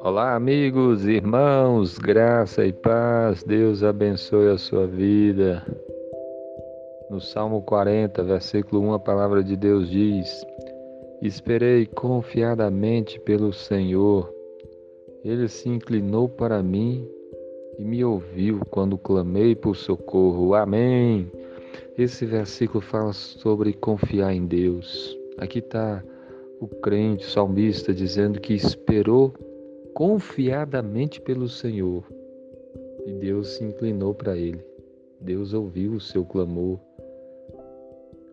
Olá, amigos, irmãos, graça e paz, Deus abençoe a sua vida. No Salmo 40, versículo 1, a palavra de Deus diz: Esperei confiadamente pelo Senhor, ele se inclinou para mim e me ouviu quando clamei por socorro. Amém. Esse versículo fala sobre confiar em Deus. Aqui está o crente, o salmista, dizendo que esperou confiadamente pelo Senhor. E Deus se inclinou para ele. Deus ouviu o seu clamor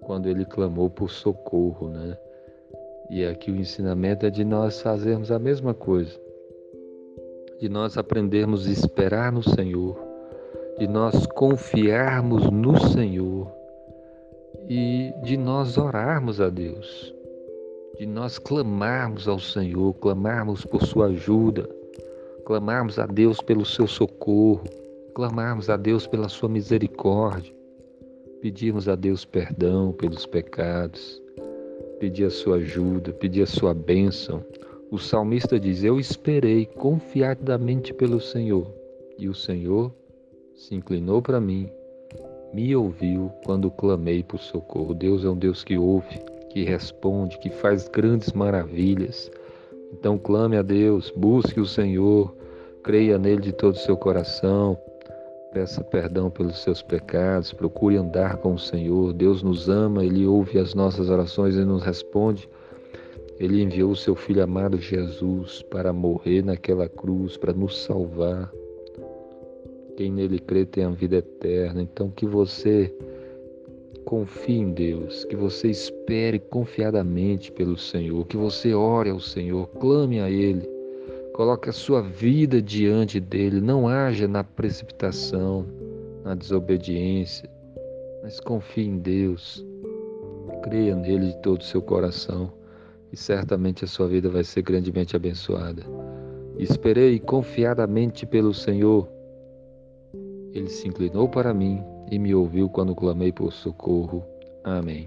quando ele clamou por socorro, né? E aqui o ensinamento é de nós fazermos a mesma coisa. De nós aprendermos a esperar no Senhor, de nós confiarmos no Senhor e de nós orarmos a Deus de nós clamarmos ao Senhor, clamarmos por sua ajuda, clamarmos a Deus pelo seu socorro, clamarmos a Deus pela sua misericórdia, pedirmos a Deus perdão pelos pecados, pedir a sua ajuda, pedir a sua bênção. O salmista diz: Eu esperei confiadamente pelo Senhor, e o Senhor se inclinou para mim, me ouviu quando clamei por socorro. Deus é um Deus que ouve que responde, que faz grandes maravilhas. Então clame a Deus, busque o Senhor, creia nele de todo o seu coração, peça perdão pelos seus pecados, procure andar com o Senhor. Deus nos ama, ele ouve as nossas orações e nos responde. Ele enviou o seu filho amado Jesus para morrer naquela cruz, para nos salvar. Quem nele crê tem a vida eterna. Então que você confie em Deus, que você espere confiadamente pelo Senhor, que você ore ao Senhor, clame a Ele, coloque a sua vida diante dele, não haja na precipitação, na desobediência, mas confie em Deus, creia nele de todo o seu coração e certamente a sua vida vai ser grandemente abençoada. Esperei confiadamente pelo Senhor. Ele se inclinou para mim e me ouviu quando clamei por socorro. Amém.